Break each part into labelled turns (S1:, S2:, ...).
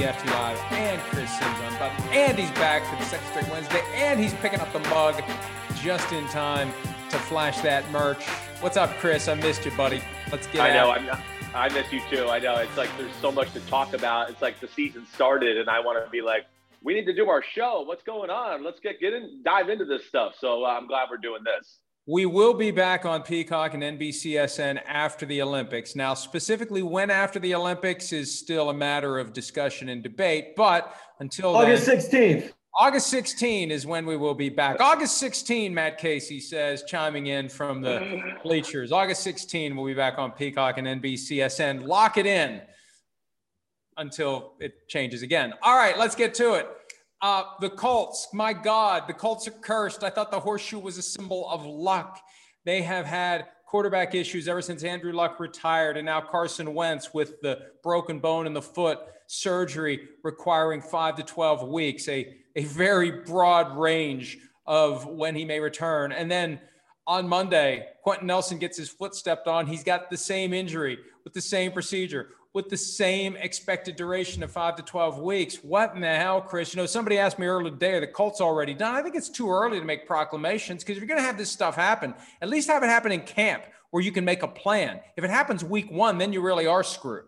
S1: PFT Live and Chris Simms Unbuttoned. And he's back for the second straight Wednesday, and he's picking up the mug just in time to flash that merch. What's up, Chris? I missed you, buddy. Let's get it.
S2: I know. I'm not, I miss you too. I know. It's like there's so much to talk about. It's like the season started, and I want to be like, we need to do our show. What's going on? Let's get get in, dive into this stuff. So uh, I'm glad we're doing this.
S1: We will be back on Peacock and NBCSN after the Olympics. Now, specifically when after the Olympics is still a matter of discussion and debate, but until
S3: August
S1: then,
S3: 16th.
S1: August 16 is when we will be back. August 16, Matt Casey says, chiming in from the bleachers. August 16, we'll be back on Peacock and NBCSN. Lock it in until it changes again. All right, let's get to it. Uh, the Colts, my God, the Colts are cursed. I thought the horseshoe was a symbol of luck. They have had quarterback issues ever since Andrew Luck retired, and now Carson Wentz with the broken bone in the foot, surgery requiring five to 12 weeks, a, a very broad range of when he may return. And then on Monday, Quenton Nelson gets his foot stepped on. He's got the same injury with the same procedure with the same expected duration of five to 12 weeks. What in the hell, Chris? You know, somebody asked me earlier today, are the Colts already done? I think it's too early to make proclamations because if you're going to have this stuff happen, at least have it happen in camp where you can make a plan. If it happens week one, then you really are screwed.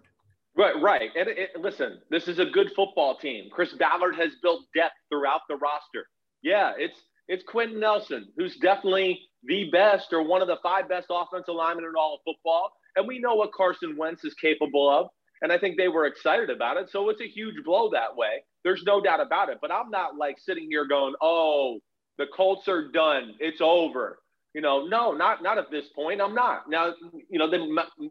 S2: Right, right. And it, listen, this is a good football team. Chris Ballard has built depth throughout the roster. Yeah, it's it's Quenton Nelson, who's definitely the best or one of the five best offensive linemen in all of football. And we know what Carson Wentz is capable of. And I think they were excited about it. So it's a huge blow that way. There's no doubt about it. But I'm not like sitting here going, oh, the Colts are done. It's over. You know, no, not not at this point. I'm not. Now, you know, they,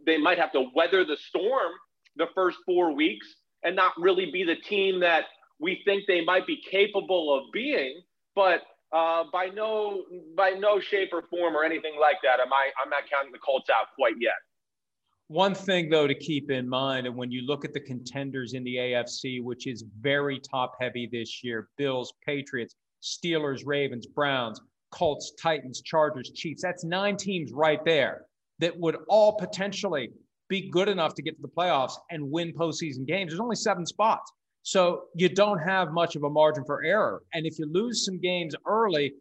S2: they might have to weather the storm the first four weeks and not really be the team that we think they might be capable of being. But uh, by no by no shape or form or anything like that, am I? I'm not counting the Colts out quite yet.
S1: One thing, though, to keep in mind, and when you look at the contenders in the AFC, which is very top heavy this year Bills, Patriots, Steelers, Ravens, Browns, Colts, Titans, Chargers, Chiefs that's nine teams right there that would all potentially be good enough to get to the playoffs and win postseason games. There's only seven spots. So you don't have much of a margin for error. And if you lose some games early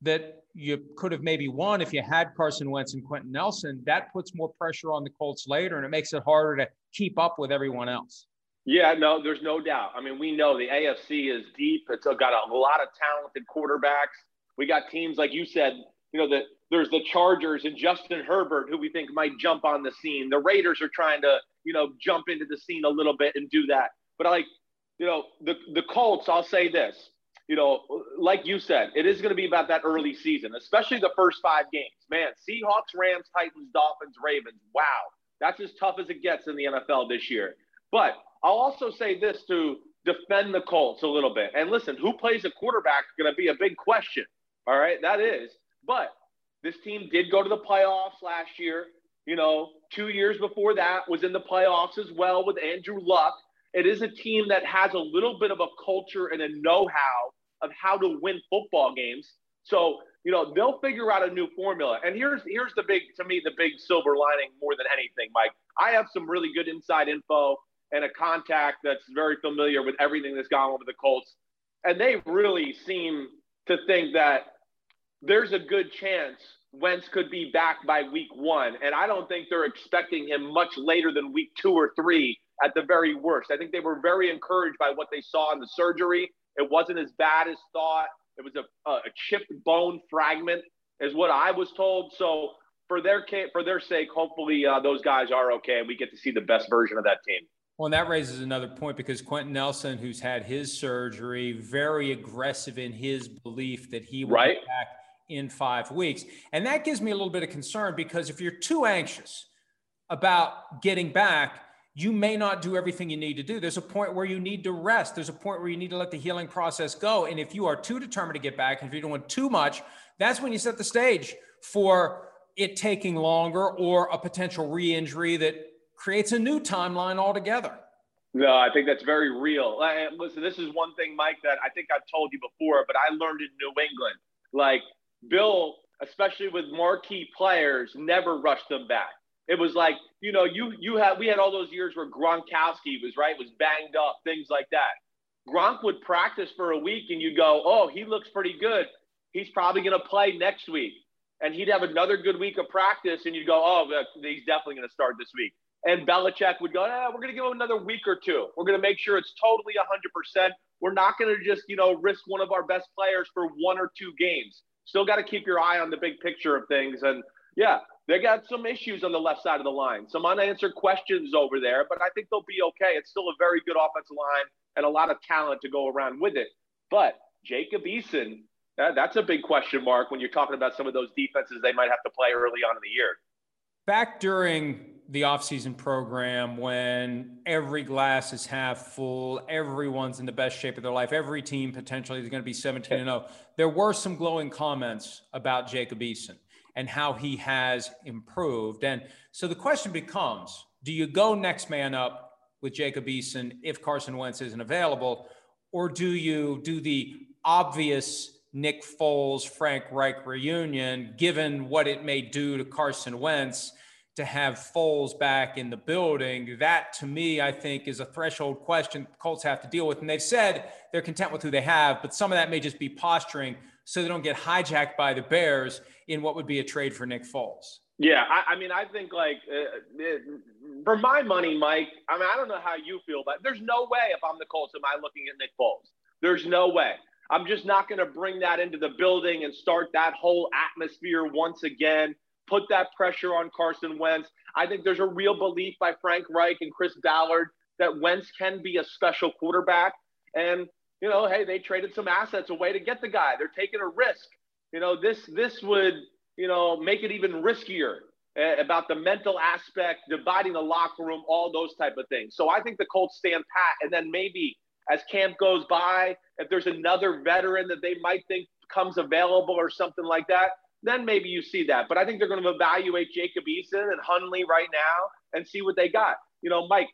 S1: that you could have maybe won if you had Carson Wentz and Quenton Nelson, that puts more pressure on the Colts later and it makes it harder to keep up with everyone else.
S2: Yeah, no, there's no doubt. I mean, we know the AFC is deep. It's got a lot of talented quarterbacks. We got teams like you said, you know, that there's the Chargers and Justin Herbert, who we think might jump on the scene. The Raiders are trying to, you know, jump into the scene a little bit and do that. But like, you know, the the Colts, I'll say this you know, like you said, it is going to be about that early season, especially the first five games. Man, Seahawks, Rams, Titans, Dolphins, Ravens. Wow, that's as tough as it gets in the NFL this year. But I'll also say this to defend the Colts a little bit. And listen, who plays a quarterback is going to be a big question. All right, that is. But this team did go to the playoffs last year. You know, two years before that was in the playoffs as well with Andrew Luck. It is a team that has a little bit of a culture and a know how of how to win football games. So, you know, they'll figure out a new formula. And here's here's the big to me the big silver lining more than anything, Mike. I have some really good inside info and a contact that's very familiar with everything that's gone on with the Colts. And they really seem to think that there's a good chance Wentz could be back by week one. And I don't think they're expecting him much later than week two or three at the very worst. I think they were very encouraged by what they saw in the surgery it wasn't as bad as thought. It was a, a chipped bone fragment, is what I was told. So for their for their sake, hopefully uh, those guys are okay, and we get to see the best version of that team.
S1: Well, and that raises another point because Quenton Nelson, who's had his surgery, very aggressive in his belief that he will
S2: right.
S1: be back in five weeks, and that gives me a little bit of concern because if you're too anxious about getting back you may not do everything you need to do. There's a point where you need to rest. There's a point where you need to let the healing process go. And if you are too determined to get back, if you're doing too much, that's when you set the stage for it taking longer or a potential re injury that creates a new timeline altogether.
S2: No, I think that's very real. Uh, listen, this is one thing, Mike, that I think I've told you before, but I learned in New England. Like Bill, especially with marquee players, never rushed them back It was like, you know, you you had we had all those years where Gronkowski was right, was banged up, things like that. Gronk would practice for a week and you'd go, oh, he looks pretty good. He's probably to play next week. And he'd have another good week of practice and you'd go, oh, he's definitely to start this week. And Belichick would go, eh, we're going to give him another week or two. We're going to make sure it's totally 100%. We're not going to just, you know, risk one of our best players for one or two games. Still got to keep your eye on the big picture of things. And yeah, they got some issues on the left side of the line, some unanswered questions over there, but I think they'll be okay. It's still a very good offensive line and a lot of talent to go around with it. But Jacob Eason, that, that's a big question mark when you're talking about some of those defenses they might have to play early on in the year.
S1: Back during the offseason program when every glass is half full, everyone's in the best shape of their life, every team potentially is going to be 17 and 0. There were some glowing comments about Jacob Eason and how he has improved. And so the question becomes do you go next man up with Jacob Eason if Carson Wentz isn't available? Or do you do the obvious Nick Foles, Frank Reich reunion, given what it may do to Carson Wentz to have Foles back in the building? That to me, I think, is a threshold question Colts have to deal with. And they've said they're content with who they have, but some of that may just be posturing so they don't get hijacked by the Bears in what would be a trade for Nick Foles.
S2: Yeah, I, I mean, I think like uh, for my money, Mike. I mean, I don't know how you feel, but there's no way if I'm the Colts am I looking at Nick Foles. There's no way. I'm just not going to bring that into the building and start that whole atmosphere once again. Put that pressure on Carson Wentz. I think there's a real belief by Frank Reich and Chris Ballard that Wentz can be a special quarterback. And you know, hey, they traded some assets away to get the guy. They're taking a risk. You know, this this would you know, make it even riskier uh, about the mental aspect, dividing the locker room, all those type of things. So I think the Colts stand pat, and then maybe as camp goes by, if there's another veteran that they might think comes available or something like that, then maybe you see that. But I think they're going to evaluate Jacob Eason and Hundley right now and see what they got. You know, Mike,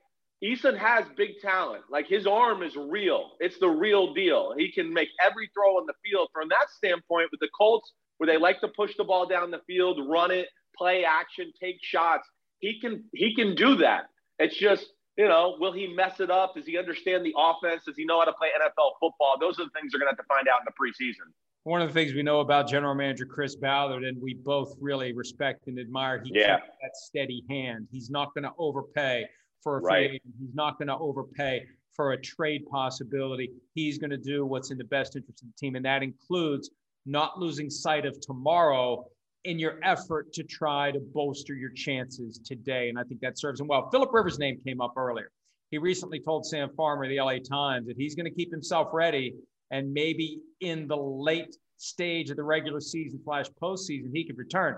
S2: Eason has big talent. Like his arm is real. It's the real deal. He can make every throw on the field. From that standpoint, with the Colts, where they like to push the ball down the field, run it, play action, take shots. He can he can do that. It's just you know, will he mess it up? Does he understand the offense? Does he know how to play NFL football? Those are the things they're going to have to find out in the preseason.
S1: One of the things we know about General Manager Chris Ballard, and we both really respect and admire, he yeah. keeps that steady hand. He's not going to overpay for a right. agent. He's not going to overpay for a trade possibility. He's going to do what's in the best interest of the team, and that includes not losing sight of tomorrow in your effort to try to bolster your chances today. And I think that serves him well. Philip Rivers' name came up earlier. He recently told Sam Farmer, the LA Times, that he's going to keep himself ready and maybe in the late stage of the regular season slash postseason, he could return.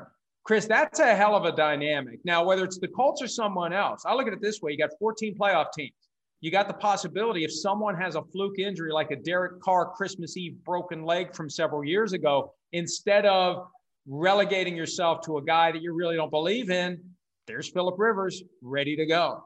S1: Chris, that's a hell of a dynamic. Now, whether it's the Colts or someone else, I look at it this way: you got 14 playoff teams you got the possibility if someone has a fluke injury like a Derek Carr Christmas Eve broken leg from several years ago, instead of relegating yourself to a guy that you really don't believe in, there's Philip Rivers ready to go.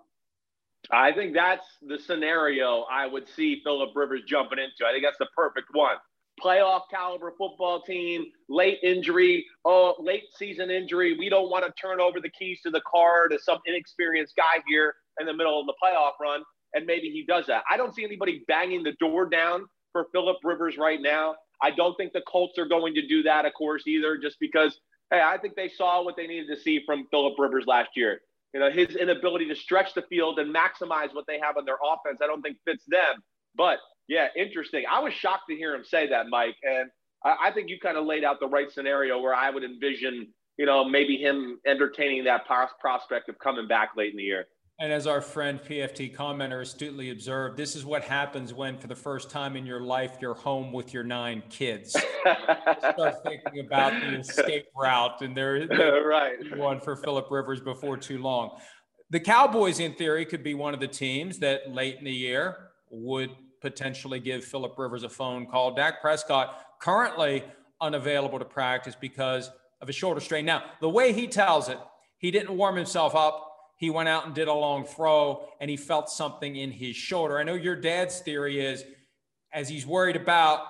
S2: I think that's the scenario I would see Philip Rivers jumping into. I think that's the perfect one. Playoff caliber football team, late injury, oh, late season injury. We don't want to turn over the keys to the car to some inexperienced guy here in the middle of the playoff run and maybe he does that. I don't see anybody banging the door down for Philip Rivers right now. I don't think the Colts are going to do that, of course, either, just because, hey, I think they saw what they needed to see from Philip Rivers last year. You know, his inability to stretch the field and maximize what they have on their offense, I don't think fits them. But yeah, interesting. I was shocked to hear him say that, Mike. And I, I think you kind of laid out the right scenario where I would envision, you know, maybe him entertaining that prospect of coming back late in the year.
S1: And as our friend PFT commenter astutely observed, this is what happens when, for the first time in your life, you're home with your nine kids. Start thinking about the escape route, and there is right one for Philip Rivers before too long. The Cowboys, in theory, could be one of the teams that late in the year would potentially give Philip Rivers a phone call. Dak Prescott currently unavailable to practice because of a shoulder strain. Now, the way he tells it, he didn't warm himself up he went out and did a long throw and he felt something in his shoulder. I know your dad's theory is as he's worried about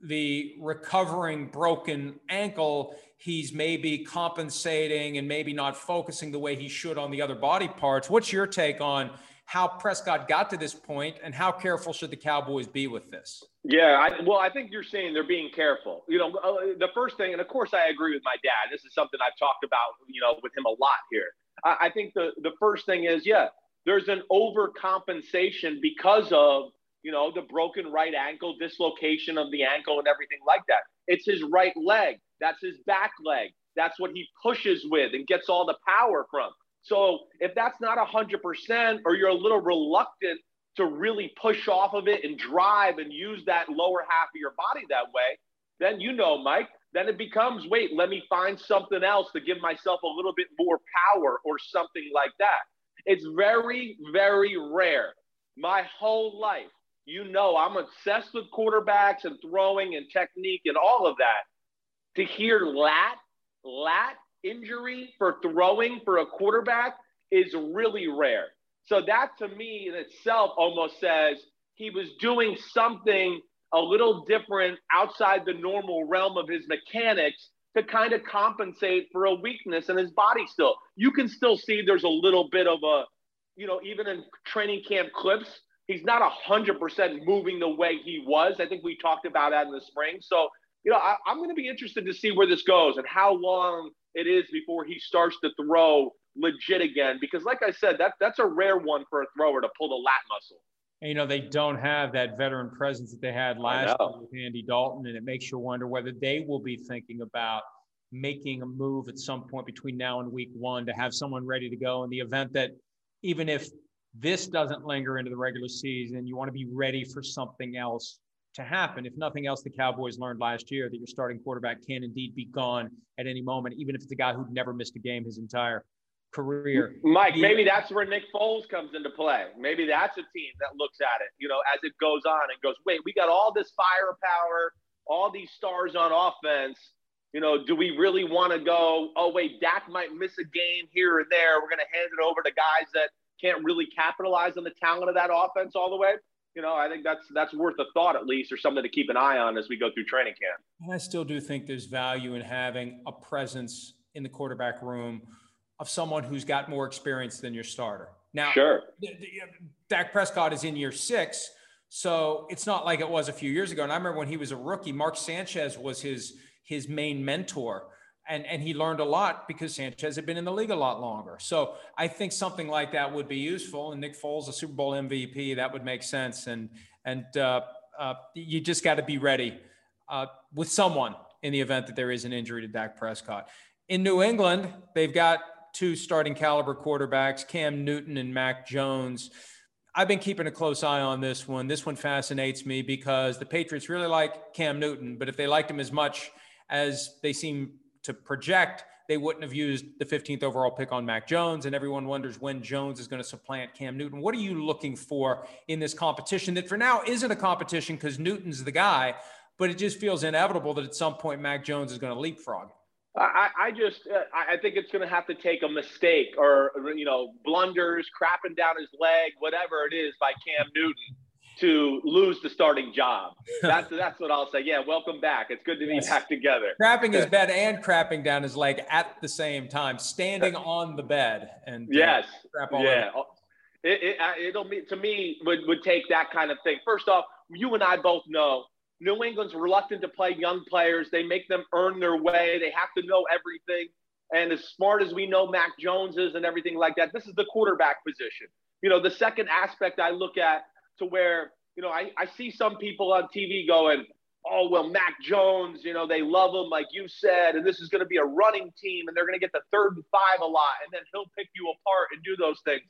S1: the recovering broken ankle, he's maybe compensating and maybe not focusing the way he should on the other body parts. What's your take on how Prescott got to this point and how careful should the Cowboys be with this?
S2: Yeah, I, well, I think you're saying they're being careful. You know, uh, the first thing, and of course, I agree with my dad. This is something I've talked about, you know, with him a lot here. I, I think the the first thing is, yeah, there's an overcompensation because of you know, the broken right ankle, dislocation of the ankle, and everything like that. It's his right leg. That's his back leg. That's what he pushes with and gets all the power from. So if that's not 100% or you're a little reluctant to really push off of it and drive and use that lower half of your body that way, then you know, Mike, then it becomes wait, let me find something else to give myself a little bit more power or something like that. It's very, very rare. My whole life, you know I'm obsessed with quarterbacks and throwing and technique and all of that. To hear lat, lat injury for throwing for a quarterback is really rare. So that to me in itself almost says he was doing something a little different outside the normal realm of his mechanics to kind of compensate for a weakness in his body still. You can still see there's a little bit of a, you know, even in training camp clips, he's not 100% moving the way he was. I think we talked about that in the spring. So, you know, I, am going to be interested to see where this goes and how long it is before he starts to throw legit again. Because, like I said, that, that's a rare one for a thrower to pull the lat muscle.
S1: And, you know, they don't have that veteran presence that they had last year with Andy Dalton. And it makes you wonder whether they will be thinking about making a move at some point between now and week one to have someone ready to go in the event that even if this doesn't linger into the regular season. You want to be ready for something else to happen. If nothing else, the Cowboys learned last year that your starting quarterback can indeed be gone at any moment, even if it's a guy who'd never missed a game his entire career.
S2: Mike, maybe that's where Nick Foles comes into play. Maybe that's a team that looks at it, you know, as it goes on and goes, wait, we got all this firepower, all these stars on offense. You know, do we really want to go, oh, wait, Dak might miss a game here and there. We're going to hand it over to guys that – can't really capitalize on the talent of that offense all the way, you know, I think that's that's worth a thought at least, or something to keep an eye on as we go through training camp.
S1: And I still do think there's value in having a presence in the quarterback room of someone who's got more experience than your starter. Now,
S2: sure,
S1: Dak Prescott is in year six, so it's not like it was a few years ago. And I remember when he was a rookie, Mark Sanchez was his his main mentor and and he learned a lot because Sanchez had been in the league a lot longer. So I think something like that would be useful. And Nick Foles, a Super Bowl MVP, that would make sense. And and uh, uh, you just got to be ready uh, with someone in the event that there is an injury to Dak Prescott. In New England, they've got two starting caliber quarterbacks, Cam Newton and Mac Jones. I've been keeping a close eye on this one. This one fascinates me because the Patriots really like Cam Newton, but if they liked him as much as they seem to project, they wouldn't have used the 15th overall pick on Mac Jones. And everyone wonders when Jones is going to supplant Cam Newton. What are you looking for in this competition that for now isn't a competition because Newton's the guy, but it just feels inevitable that at some point Mac Jones is going to leapfrog
S2: I, I just uh, I think it's going to have to take a mistake or you know blunders, crapping down his leg, whatever it is by Cam Newton to lose the starting job. That's that's what I'll say. Yeah, welcome back. It's good to be yes. back together.
S1: Crapping his bed and crapping down his leg at the same time, standing on the bed and
S2: uh, yes, uh, yeah. It, it, will be to me would, would take that kind of thing. First off, you and I both know New England's reluctant to play young players. They make them earn their way. They have to know everything. And as smart as we know Mac Jones is and everything like that, this is the quarterback position. You know, the second aspect I look at to where, you know, I, I see some people on TV going, oh, well, Mac Jones, you know, they love him, like you said, and this is going to be a running team and they're going to get the third and five a lot, and then he'll pick you apart and do those things.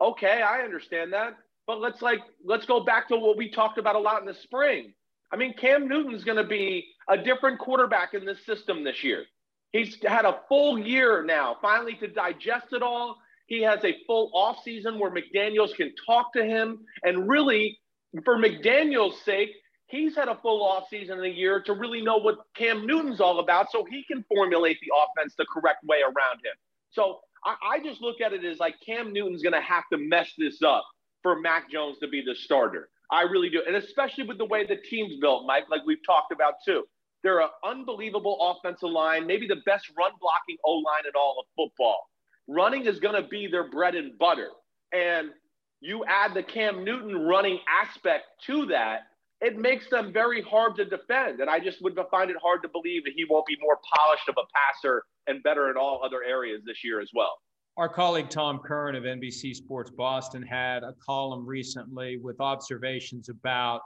S2: Okay, I understand that. But let's like let's go back to what we talked about a lot in the spring. I mean, Cam Newton's going to be a different quarterback in this system this year. He's had a full year now, finally to digest it all he has a full offseason where McDaniels can talk to him. And really, for McDaniels' sake, he's had a full offseason in a year to really know what Cam Newton's all about so he can formulate the offense the correct way around him. So I, I just look at it as like Cam Newton's going to have to mess this up for Mac Jones to be the starter. I really do. And especially with the way the team's built, Mike, like we've talked about too. They're an unbelievable offensive line, maybe the best run blocking O line in all of football. Running is going to be their bread and butter. And you add the Cam Newton running aspect to that, it makes them very hard to defend. And I just would find it hard to believe that he won't be more polished of a passer and better in all other areas this year as well.
S1: Our colleague Tom Curran of NBC Sports Boston had a column recently with observations about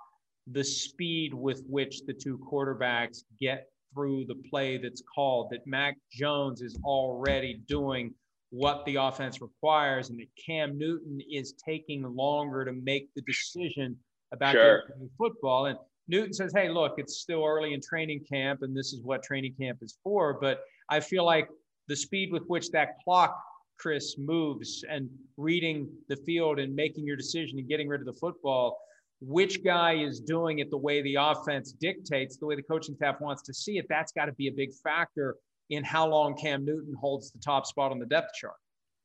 S1: the speed with which the two quarterbacks get through the play that's called, that Mac Jones is already doing what the offense requires, and that Cam Newton is taking longer to make the decision about
S2: sure.
S1: football. And Newton says, hey, look, it's still early in training camp, and this is what training camp is for. But I feel like the speed with which that clock Chris moves and reading the field and making your decision and getting rid of the football, which guy is doing it the way the offense dictates, the way the coaching staff wants to see it, that's got to be a big factor in how long Cam Newton holds the top spot on the depth chart.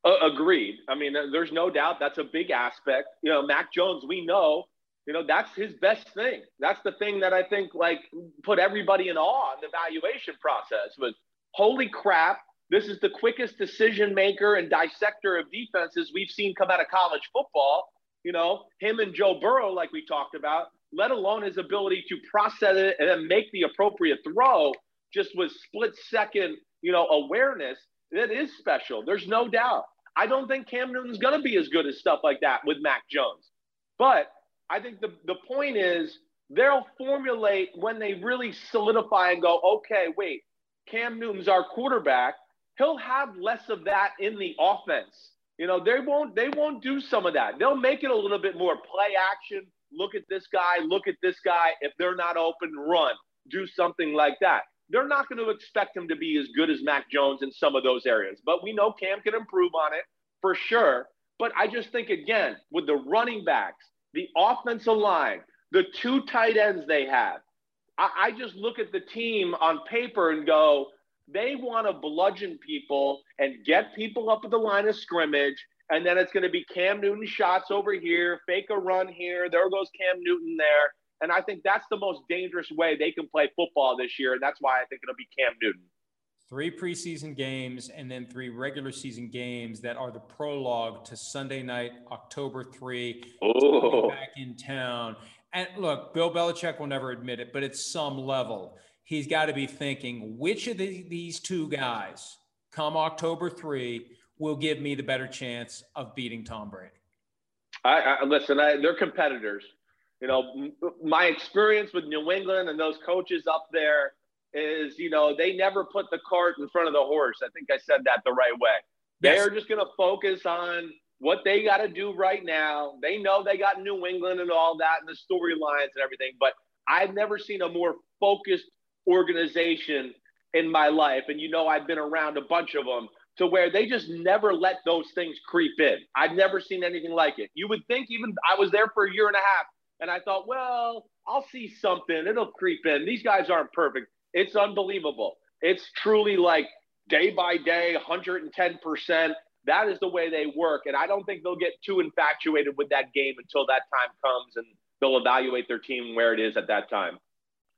S2: Uh, agreed. I mean, there's no doubt that's a big aspect. You know, Mac Jones, we know, you know, that's his best thing. That's the thing that I think like put everybody in awe in the evaluation process was holy crap, this is the quickest decision maker and dissector of defenses we've seen come out of college football. You know, him and Joe Burrow, like we talked about, let alone his ability to process it and then make the appropriate throw just with split second, you know, awareness. That is special. There's no doubt. I don't think Cam Newton's going to be as good as stuff like that with Mac Jones. But I think the, the point is they'll formulate when they really solidify and go, okay, wait, Cam Newton's our quarterback he'll have less of that in the offense. You know, they won't they won't do some of that. They'll make it a little bit more play action. Look at this guy, look at this guy. If they're not open, run. Do something like that. They're not going to expect him to be as good as Mac Jones in some of those areas. But we know Cam can improve on it for sure. But I just think again, with the running backs, the offensive line, the two tight ends they have, I, I just look at the team on paper and go, they want to bludgeon people and get people up at the line of scrimmage. And then it's going to be Cam Newton shots over here, fake a run here. There goes Cam Newton there. And I think that's the most dangerous way they can play football this year. And that's why I think it'll be Cam Newton.
S1: Three preseason games and then three regular season games that are the prologue to Sunday night, October 3.
S2: Oh.
S1: Back in town. And look, Bill Belichick will never admit it, but at some level, he's got to be thinking which of the, these two guys come October 3 will give me the better chance of beating Tom Brady.
S2: I, I listen, I, they're competitors. You know, my experience with New England and those coaches up there is, you know, they never put the cart in front of the horse. I think I said that the right way. Yes. They're just going to focus on what they got to do right now. They know they got New England and all that and the storylines and everything, but I've never seen a more focused organization in my life, and you know I've been around a bunch of them, to where they just never let those things creep in. I've never seen anything like it. You would think even I was there for a year and a half, and I thought, well, I'll see something. It'll creep in. These guys aren't perfect. It's unbelievable. It's truly like day by day, 110%. That is the way they work. And I don't think they'll get too infatuated with that game until that time comes and they'll evaluate their team where it is at that time.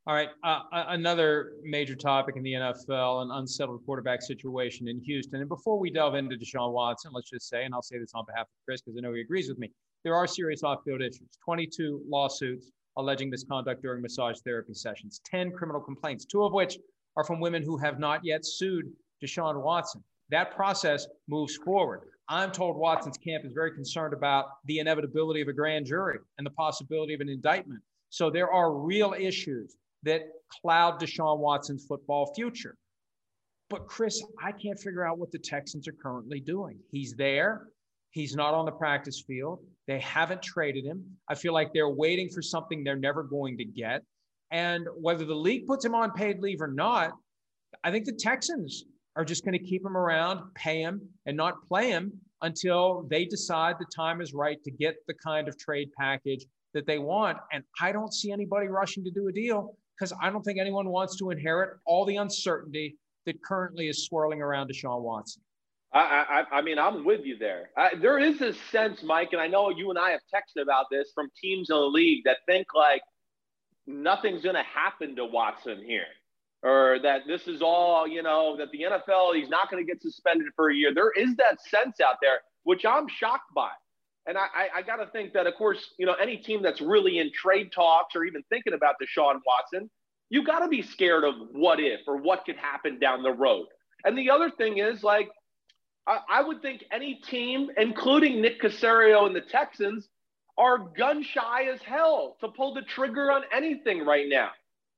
S1: All right. Uh, another major topic in the NFL, an unsettled quarterback situation in Houston. And before we delve into Deshaun Watson, let's just say, and I'll say this on behalf of Chris because I know he agrees with me, there are serious off field issues 22 lawsuits alleging misconduct during massage therapy sessions, 10 criminal complaints, two of which are from women who have not yet sued Deshaun Watson. That process moves forward. I'm told Watson's camp is very concerned about the inevitability of a grand jury and the possibility of an indictment. So there are real issues that cloud Deshaun Watson's football future. But Chris, I can't figure out what the Texans are currently doing. He's there. He's not on the practice field. They haven't traded him. I feel like they're waiting for something they're never going to get. And whether the league puts him on paid leave or not, I think the Texans are just going to keep him around, pay him, and not play him until they decide the time is right to get the kind of trade package that they want. And I don't see anybody rushing to do a deal because I don't think anyone wants to inherit all the uncertainty that currently is swirling around Deshaun Watson.
S2: I, I, I mean, I'm with you there. I, there is a sense, Mike, and I know you and I have texted about this from teams in the league that think like nothing's going to happen to Watson here, or that this is all, you know, that the NFL, he's not going to get suspended for a year. There is that sense out there, which I'm shocked by. And I, I, I got to think that, of course, you know, any team that's really in trade talks or even thinking about Deshaun Watson, you got to be scared of what if or what could happen down the road. And the other thing is, like, I, I would think any team, including Nick Caserio and the Texans, are gun shy as hell to pull the trigger on anything right now.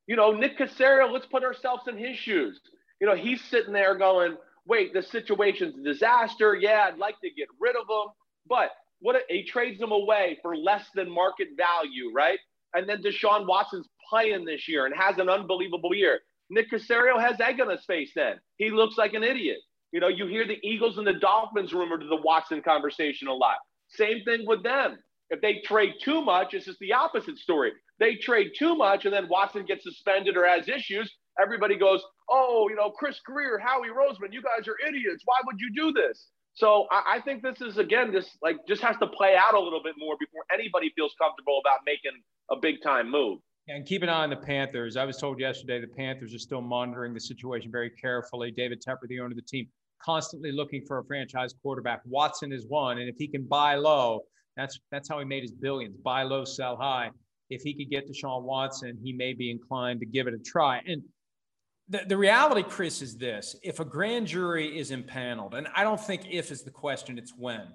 S2: You know, Nick Caserio, let's put ourselves in his shoes. You know, he's sitting there going, wait, the situation's a disaster. Yeah, I'd like to get rid of him. But what he trades him away for less than market value, right? And then Deshaun Watson's playing this year and has an unbelievable year. Nick Caserio has egg on his face then. He looks like an idiot. You know, you hear the Eagles and the Dolphins rumored to the Watson conversation a lot. Same thing with them. If they trade too much, it's just the opposite story. They trade too much and then Watson gets suspended or has issues. Everybody goes, oh, you know, Chris Grier, Howie Roseman, you guys are idiots. Why would you do this? So I, I think this is again, this like just has to play out a little bit more before anybody feels comfortable about making a big time move.
S1: And keep an eye on the Panthers. I was told yesterday the Panthers are still monitoring the situation very carefully. David Tepper, the owner of the team, constantly looking for a franchise quarterback. Watson is one, and if he can buy low, that's that's how he made his billions: buy low, sell high. If he could get Deshaun Watson, he may be inclined to give it a try. And the, the reality, Chris, is this: if a grand jury is impaneled, and I don't think if is the question, it's when.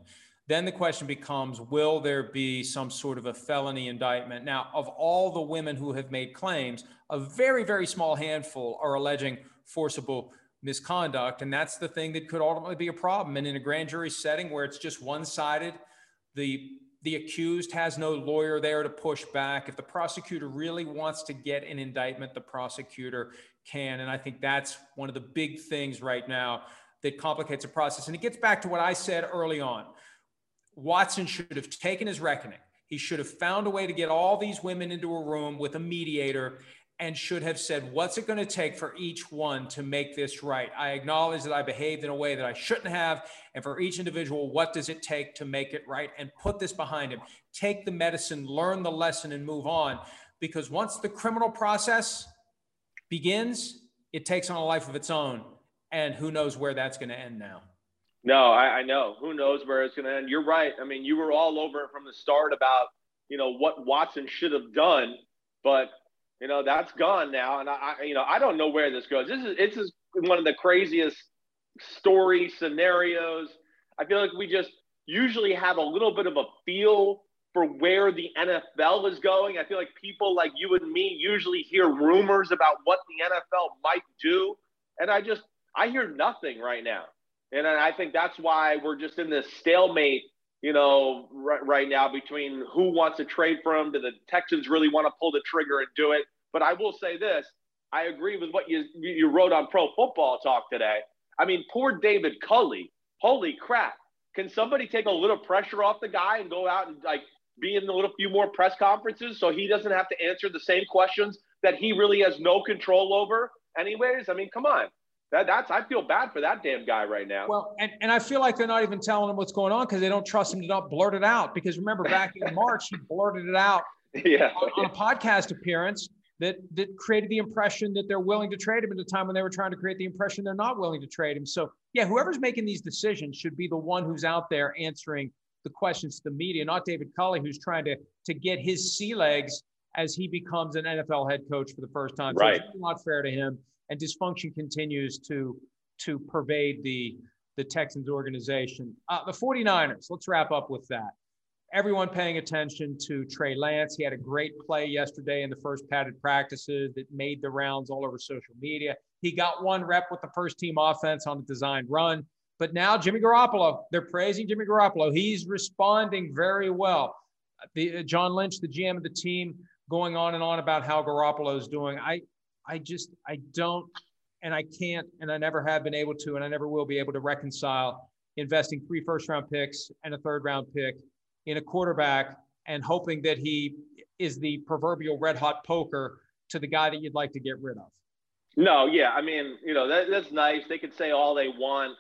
S1: Then the question becomes Will there be some sort of a felony indictment? Now, of all the women who have made claims, a very, very small handful are alleging forcible misconduct. And that's the thing that could ultimately be a problem. And in a grand jury setting where it's just one sided, the the accused has no lawyer there to push back. If the prosecutor really wants to get an indictment, the prosecutor can. And I think that's one of the big things right now that complicates the process. And it gets back to what I said early on. Watson should have taken his reckoning. He should have found a way to get all these women into a room with a mediator and should have said, What's it going to take for each one to make this right? I acknowledge that I behaved in a way that I shouldn't have. And for each individual, what does it take to make it right? And put this behind him. Take the medicine, learn the lesson, and move on. Because once the criminal process begins, it takes on a life of its own. And who knows where that's going to end now.
S2: No, I, I know. Who knows where it's going to end? You're right. I mean, you were all over it from the start about, you know, what Watson should have done. But you know, that's gone now, and I, you know, I don't know where this goes. This is it's just one of the craziest story scenarios. I feel like we just usually have a little bit of a feel for where the NFL is going. I feel like people like you and me usually hear rumors about what the NFL might do, and I just I hear nothing right now, and I think that's why we're just in this stalemate you know, right, right now between who wants to trade for him. Do the Texans really want to pull the trigger and do it? But I will say this: I agree with what you you wrote on Pro Football Talk today. I mean, poor David Culley. Holy crap! Can somebody take a little pressure off the guy and go out and like be in a little few more press conferences so he doesn't have to answer the same questions that he really has no control over? Anyways, I mean, come on. That, that's I feel bad for that damn guy right now.
S1: Well, and, and I feel like they're not even telling him what's going on because they don't trust him to not blurt it out. Because remember, back in March, he blurted it out
S2: yeah.
S1: on, on, a podcast appearance that that created the impression that they're willing to trade him at a time when they were trying to create the impression they're not willing to trade him. So yeah, whoever's making these decisions should be the one who's out there answering the questions to the media, not David Culley, who's trying to to get his sea legs as he becomes an NFL head coach for the first time.
S2: Right.
S1: It's not fair to him and dysfunction continues to to pervade the the Texans organization. Uh, the 49ers, let's wrap up with that. Everyone paying attention to Trey Lance. He had a great play yesterday in the first padded practices that made the rounds all over social media. He got one rep with the first team offense on the designed run. But now Jimmy Garoppolo, they're praising Jimmy Garoppolo. He's responding very well. The, uh, John Lynch, the GM of the team, going on and on about how Garoppolo is doing. I, I just I don't and I can't and I never have been able to and I never will be able to reconcile investing three first round picks and a third round pick in a quarterback and hoping that he is the proverbial red hot poker to the guy that you'd like to get rid of.
S2: No, yeah, I mean, you know, that, that's nice. They could say all they want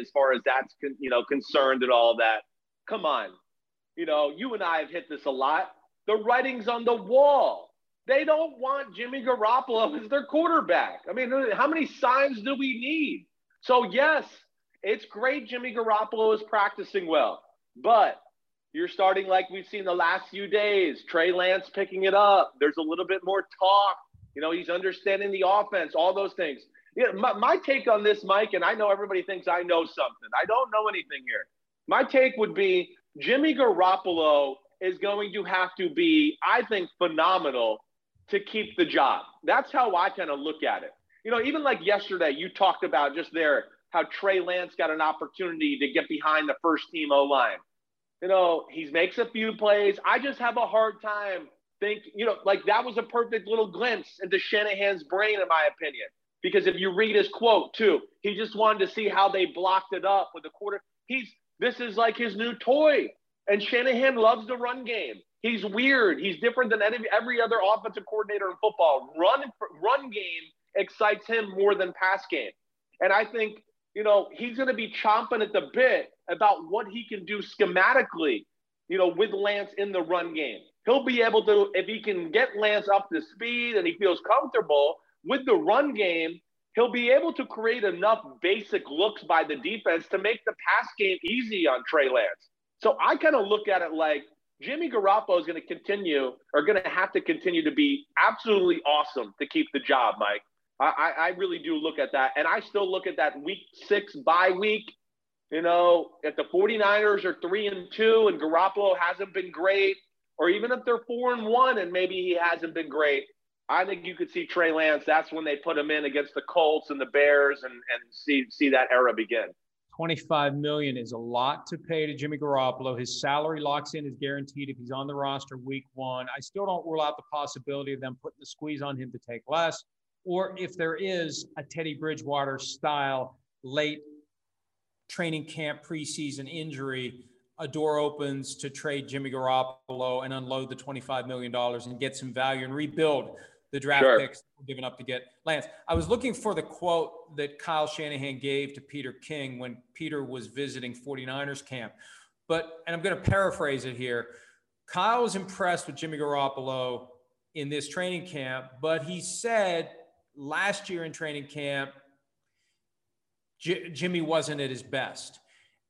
S2: as far as that's, you know, concerned and all that. Come on, you know, you and I have hit this a lot. The writing's on the wall. They don't want Jimmy Garoppolo as their quarterback. I mean, how many signs do we need? So yes, it's great Jimmy Garoppolo is practicing well, but you're starting like we've seen the last few days. Trey Lance picking it up. There's a little bit more talk. You know, he's understanding the offense, all those things. Yeah, my, my take on this, Mike, and I know everybody thinks I know something. I don't know anything here. My take would be Jimmy Garoppolo is going to have to be, I think, phenomenal to keep the job. That's how I kind of look at it. You know, even like yesterday, you talked about just there how Trey Lance got an opportunity to get behind the first team O line you know, he makes a few plays. I just have a hard time think, you know, like that was a perfect little glimpse into Shanahan's brain, in my opinion. Because if you read his quote too, he just wanted to see how they blocked it up with the quarter. He's this is like his new toy. And Shanahan loves the run game. He's weird. He's different than any, every other offensive coordinator in football. Run run game excites him more than pass game. And I think you know, he's going to be chomping at the bit about what he can do schematically, you know, with Lance in the run game. He'll be able to, if he can get Lance up to speed and he feels comfortable with the run game, he'll be able to create enough basic looks by the defense to make the pass game easy on Trey Lance. So I kind of look at it like Jimmy Garoppolo is going to continue or going to have to continue to be absolutely awesome to keep the job, Mike. I, I really do look at that. And I still look at that week six bye week. You know, if the 49ers are three and two and Garoppolo hasn't been great, or even if they're four and one and maybe he hasn't been great, I think you could see Trey Lance. That's when they put him in against the Colts and the Bears and, and see see that era begin.
S1: 25 million is a lot to pay to Jimmy Garoppolo. His salary locks in is guaranteed if he's on the roster week one. I still don't rule out the possibility of them putting the squeeze on him to take less or if there is a Teddy Bridgewater style late training camp preseason injury, a door opens to trade Jimmy Garoppolo and unload the $25 million and get some value and rebuild the draft sure. picks given up to get Lance. I was looking for the quote that Kyle Shanahan gave to Peter King when Peter was visiting 49ers camp. But, and I'm going to paraphrase it here. Kyle was impressed with Jimmy Garoppolo in this training camp, but he said last year in training camp, J- Jimmy wasn't at his best.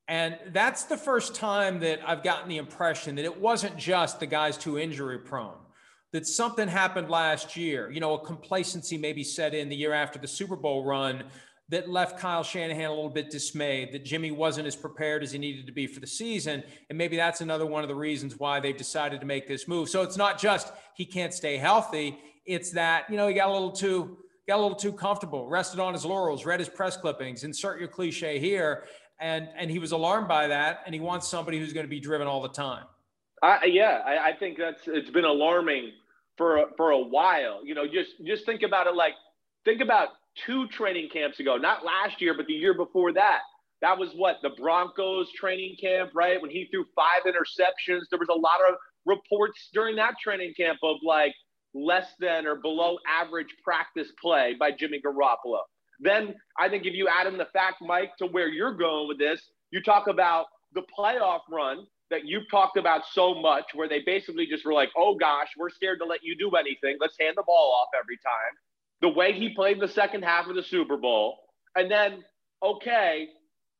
S1: And that's the first time that I've gotten the impression that it wasn't just the guy's too injury prone, that something happened last year. You know, a complacency maybe set in the year after the Super Bowl run that left Kyle Shanahan a little bit dismayed that Jimmy wasn't as prepared as he needed to be for the season. And maybe that's another one of the reasons why they've decided to make this move. So it's not just he can't stay healthy, it's that, you know, he got a little too got a little too comfortable, rested on his laurels, read his press clippings, insert your cliche here. And, and he was alarmed by that. And he wants somebody who's going to be driven all the time.
S2: I, yeah, I, I think that's it's been alarming for for a while. You know, just just think about it like think about two training camps ago, not last year, but the year before that. That was what the Broncos training camp, right? When he threw five interceptions, there was a lot of reports during that training camp of like less than or below average practice play by Jimmy Garoppolo. Then I think if you add in the fact, Mike, to where you're going with this, you talk about the playoff run that you've talked about so much, where they basically just were like, oh gosh, we're scared to let you do anything. Let's hand the ball off every time. The way he played the second half of the Super Bowl. And then, okay,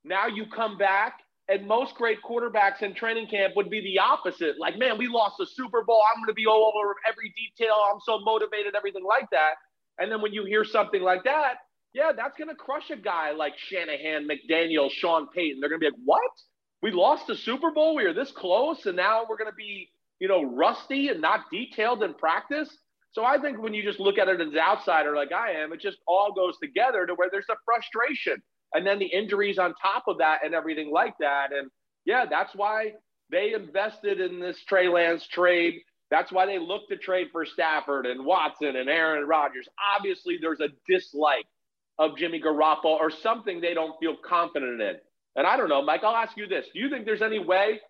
S2: now you come back and most great quarterbacks in training camp would be the opposite. Like, man, we lost the Super Bowl. I'm going to be all over every detail. I'm so motivated, everything like that. And then when you hear something like that, yeah, that's going to crush a guy like Shanahan, McDaniel, Sean Payton. They're going to be like, what? We lost the Super Bowl. We were this close, and now we're going to be, you know, rusty and not detailed in practice. So I think when you just look at it as an outsider, like I am, it just all goes together to where there's a frustration and then the injuries on top of that and everything like that. And yeah, that's why they invested in this Trey Lance trade. That's why they looked to trade for Stafford and Watson and Aaron Rodgers. Obviously, there's a dislike of Jimmy Garoppolo or something they don't feel confident in. And I don't know, Mike, I'll ask you this. Do you think there's any way?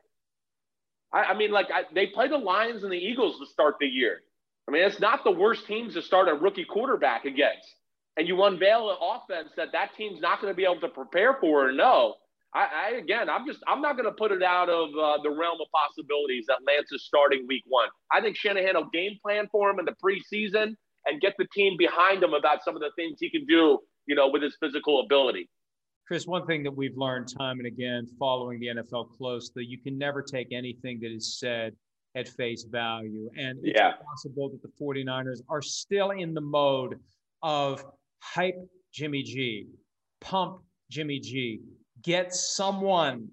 S2: I, I mean, like, I, they play the Lions and the Eagles to start the year. I mean, it's not the worst teams to start a rookie quarterback against. And you unveil an offense that that team's not going to be able to prepare for or know. I, I again, I'm just I'm not going to put it out of uh, the realm of possibilities that Lance is starting week one. I think Shanahan will game plan for him in the preseason and get the team behind him about some of the things he can do, you know, with his physical ability.
S1: Chris, one thing that we've learned time and again following the NFL closely, you can never take anything that is said at face value. And it's yeah. possible that the 49ers are still in the mode of hype Jimmy G, pump Jimmy G, get someone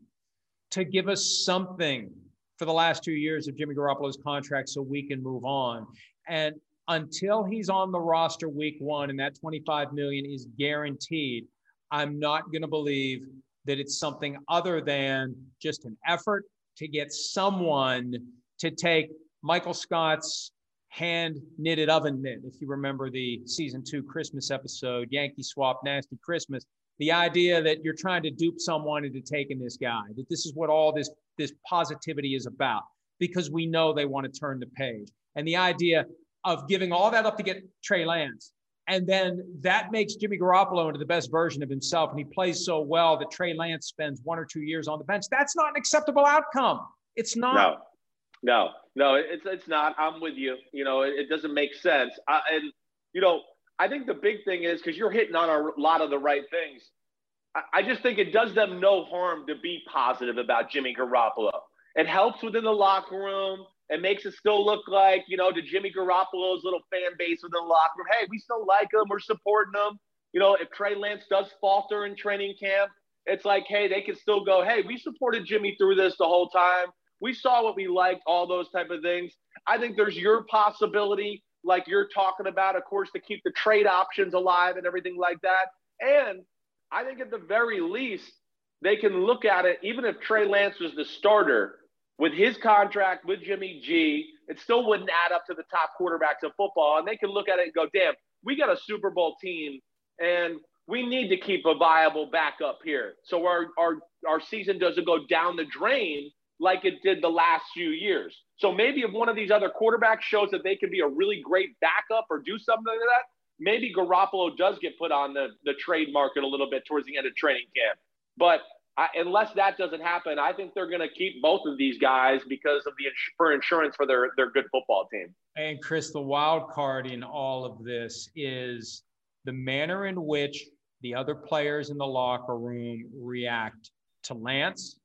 S1: to give us something for the last two years of Jimmy Garoppolo's contract so we can move on. And until he's on the roster week one and that 25 million is guaranteed, I'm not going to believe that it's something other than just an effort to get someone to take Michael Scott's hand knitted oven mitt. If you remember the season two Christmas episode, Yankee Swap Nasty Christmas, the idea that you're trying to dupe someone into taking this guy, that this is what all this, this positivity is about, because we know they want to turn the page. And the idea of giving all that up to get Trey Lance. And then that makes Jimmy Garoppolo into the best version of himself. And he plays so well that Trey Lance spends one or two years on the bench. That's not an acceptable outcome. It's not.
S2: No. No, no, it's it's not. I'm with you. You know, it, it doesn't make sense. I, and you know, I think the big thing is because you're hitting on a lot of the right things. I, I just think it does them no harm to be positive about Jimmy Garoppolo. It helps within the locker room. It makes it still look like, you know, to Jimmy Garoppolo's little fan base within the locker room, hey, we still like him. We're supporting him. You know, if Trey Lance does falter in training camp, it's like, hey, they can still go, hey, we supported Jimmy through this the whole time. We saw what we liked, all those type of things. I think there's your possibility, like you're talking about, of course, to keep the trade options alive and everything like that. And I think at the very least, they can look at it, even if Trey Lance was the starter with his contract with Jimmy G, it still wouldn't add up to the top quarterbacks of football. And they can look at it and go, damn, we got a Super Bowl team and we need to keep a viable backup here. So our, our, our season doesn't go down the drain like it did the last few years. So maybe if one of these other quarterbacks shows that they can be a really great backup or do something like that, maybe Garoppolo does get put on the, the trade market a little bit towards the end of training camp. But I, unless that doesn't happen, I think they're going to keep both of these guys because of the for insurance for their their good football team.
S1: And Chris, the wild card in all of this is the manner in which the other players in the locker room react to Lance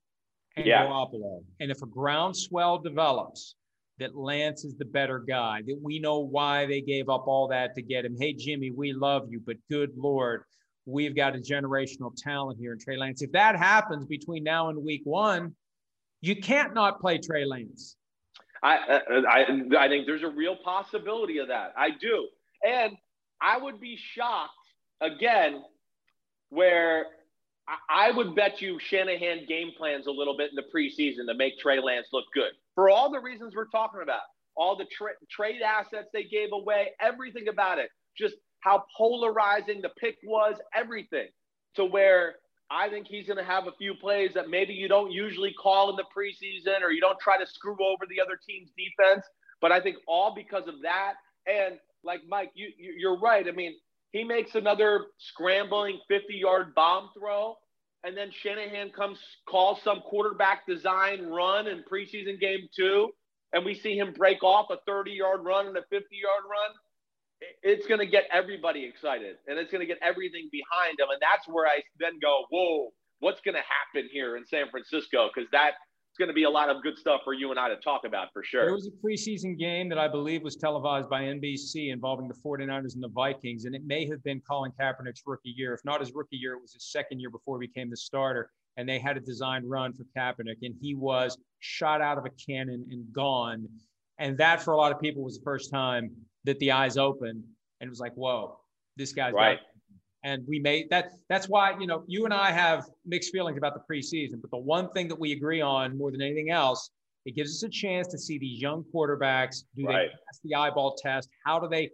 S1: and yeah. Garoppolo. And if a groundswell develops that Lance is the better guy, that we know why they gave up all that to get him. Hey, Jimmy, we love you, but good Lord, we've got a generational talent here in Trey Lance. If that happens between now and week one, you can't not play Trey Lance.
S2: I, I, I think there's a real possibility of that. I do. And I would be shocked again where I would bet you Shanahan game plans a little bit in the preseason to make Trey Lance look good for all the reasons we're talking about, all the tra- trade assets they gave away, everything about it, just how polarizing the pick was, everything to where I think he's going to have a few plays that maybe you don't usually call in the preseason or you don't try to screw over the other team's defense. But I think all because of that. And like Mike, you, you're right. I mean, he makes another scrambling 50 yard bomb throw. And then Shanahan comes, calls some quarterback design run in preseason game two. And we see him break off a 30 yard run and a 50 yard run. It's going to get everybody excited and it's going to get everything behind him. And that's where I then go, whoa, what's going to happen here in San Francisco? Because that it's going to be a lot of good stuff for you and I to talk about for sure.
S1: There was a preseason game that I believe was televised by NBC involving the 49ers and the Vikings, and it may have been Colin Kaepernick's rookie year. If not his rookie year, it was his second year before he became the starter. And they had a design run for Kaepernick, and he was shot out of a cannon and gone. And that, for a lot of people, was the first time that the eyes opened, and it was like, whoa, this guy's right. Got- and we made that. That's why you know you and I have mixed feelings about the preseason. But the one thing that we agree on more than anything else, it gives us a chance to see these young quarterbacks. Do right. they pass the eyeball test? How do they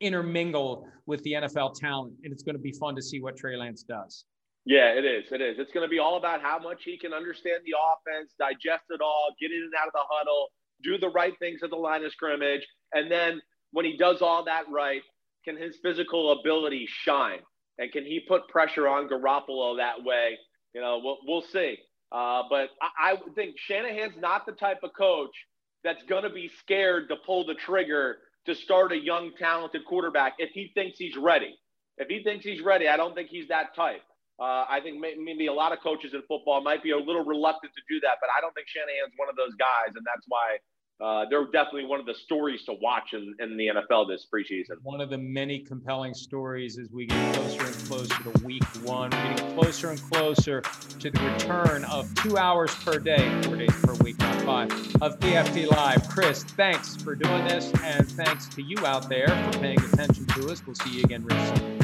S1: intermingle with the NFL talent? And it's going to be fun to see what Trey Lance does.
S2: Yeah, it is. It is. It's going to be all about how much he can understand the offense, digest it all, get in and out of the huddle, do the right things at the line of scrimmage, and then when he does all that right, can his physical ability shine? And can he put pressure on Garoppolo that way? You know, we'll, we'll see. Uh, but I, I think Shanahan's not the type of coach that's going to be scared to pull the trigger to start a young, talented quarterback if he thinks he's ready. If he thinks he's ready, I don't think he's that type. Uh, I think maybe a lot of coaches in football might be a little reluctant to do that, but I don't think Shanahan's one of those guys, and that's why uh, they're definitely one of the stories to watch in, in the NFL this preseason.
S1: One of the many compelling stories as we get closer and closer to week one. We're getting closer and closer to the return of two hours per day, four days per week, not five, of PFT Live. Chris, thanks for doing this, and thanks to you out there for paying attention to us. We'll see you again real soon.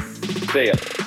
S2: See ya.